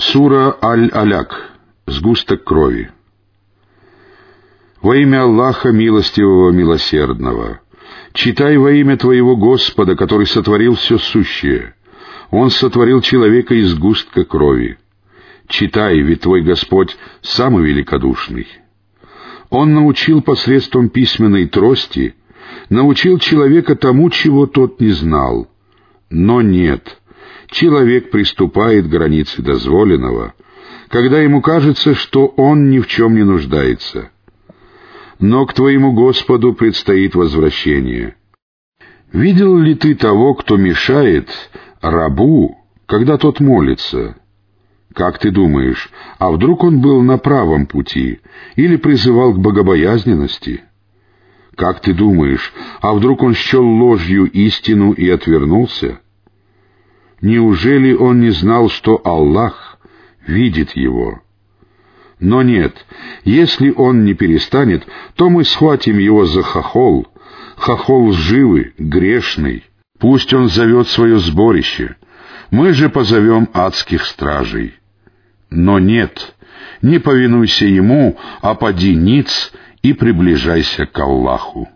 Сура Аль-Аляк. Сгусток крови. Во имя Аллаха Милостивого Милосердного. Читай во имя Твоего Господа, который сотворил все сущее. Он сотворил человека из густка крови. Читай, ведь Твой Господь самый великодушный. Он научил посредством письменной трости, научил человека тому, чего тот не знал. Но нет, человек приступает к границе дозволенного, когда ему кажется, что он ни в чем не нуждается. Но к твоему Господу предстоит возвращение. Видел ли ты того, кто мешает рабу, когда тот молится? Как ты думаешь, а вдруг он был на правом пути или призывал к богобоязненности? Как ты думаешь, а вдруг он счел ложью истину и отвернулся? Неужели он не знал, что Аллах видит его? Но нет, если он не перестанет, то мы схватим его за хохол, хохол лживый, грешный. Пусть он зовет свое сборище, мы же позовем адских стражей. Но нет, не повинуйся ему, а поди ниц и приближайся к Аллаху.